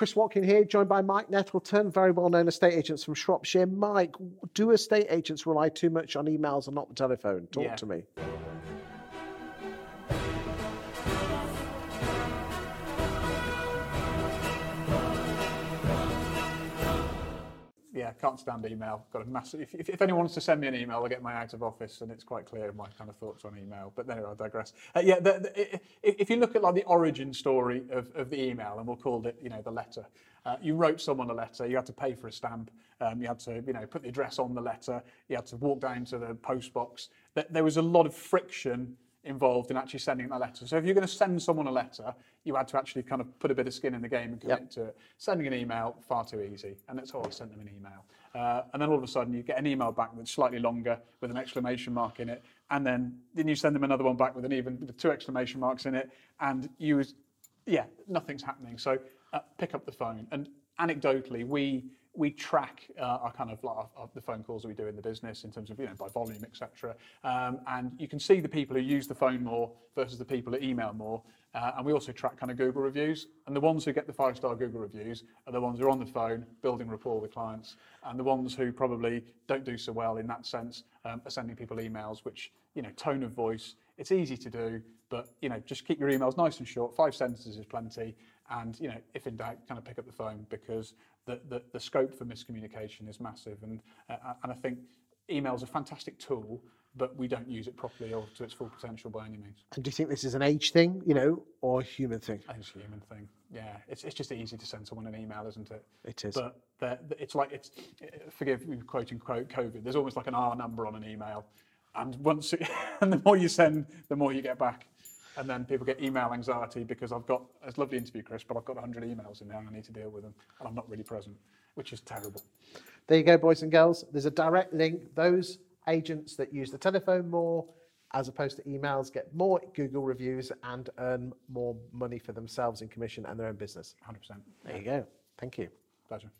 Chris Watkin here, joined by Mike Nettleton, very well known estate agents from Shropshire. Mike, do estate agents rely too much on emails and not the telephone? Talk Yeah. to me. Can't stand email. Got a massive. If, if, anyone wants to send me an email, I get my out of office, and it's quite clear my kind of thoughts on email. But anyway, I digress. Uh, yeah, the, the, if you look at like the origin story of, of the email, and we'll call it, you know, the letter. Uh, you wrote someone a letter. You had to pay for a stamp. Um, you had to, you know, put the address on the letter. You had to walk down to the post box. There was a lot of friction involved in actually sending that letter. So if you're going to send someone a letter, you had to actually kind of put a bit of skin in the game and commit to it. Sending an email, far too easy. And that's how I sent them an email. Uh, and then all of a sudden you get an email back that's slightly longer with an exclamation mark in it. And then, then you send them another one back with an even with two exclamation marks in it. And you, was- yeah, nothing's happening. So uh, pick up the phone. And anecdotally, we we track uh, our kind of like our, our- the phone calls that we do in the business in terms of you know by volume, etc. Um, and you can see the people who use the phone more versus the people who email more. Uh, and we also track kind of Google reviews. And the ones who get the five star Google reviews are the ones who are on the phone building rapport with clients. And the ones who probably don't do so well in that sense um, are sending people emails, which you know tone of voice. It's easy to do, but you know just keep your emails nice and short. Five sentences is plenty. And you know, if in doubt, kind of pick up the phone because the, the, the scope for miscommunication is massive. And uh, and I think email is a fantastic tool, but we don't use it properly or to its full potential by any means. And do you think this is an age thing, you know, or a human thing? I think it's a human thing. Yeah, it's, it's just easy to send someone an email, isn't it? It is. But it's like it's forgive me quoting quote COVID. There's almost like an R number on an email, and once it, and the more you send, the more you get back. And then people get email anxiety because I've got it's a lovely interview, Chris, but I've got 100 emails in there and I need to deal with them, and I'm not really present, which is terrible. There you go, boys and girls. There's a direct link. Those agents that use the telephone more as opposed to emails get more Google reviews and earn more money for themselves in commission and their own business. 100%. There you go. Thank you. Pleasure.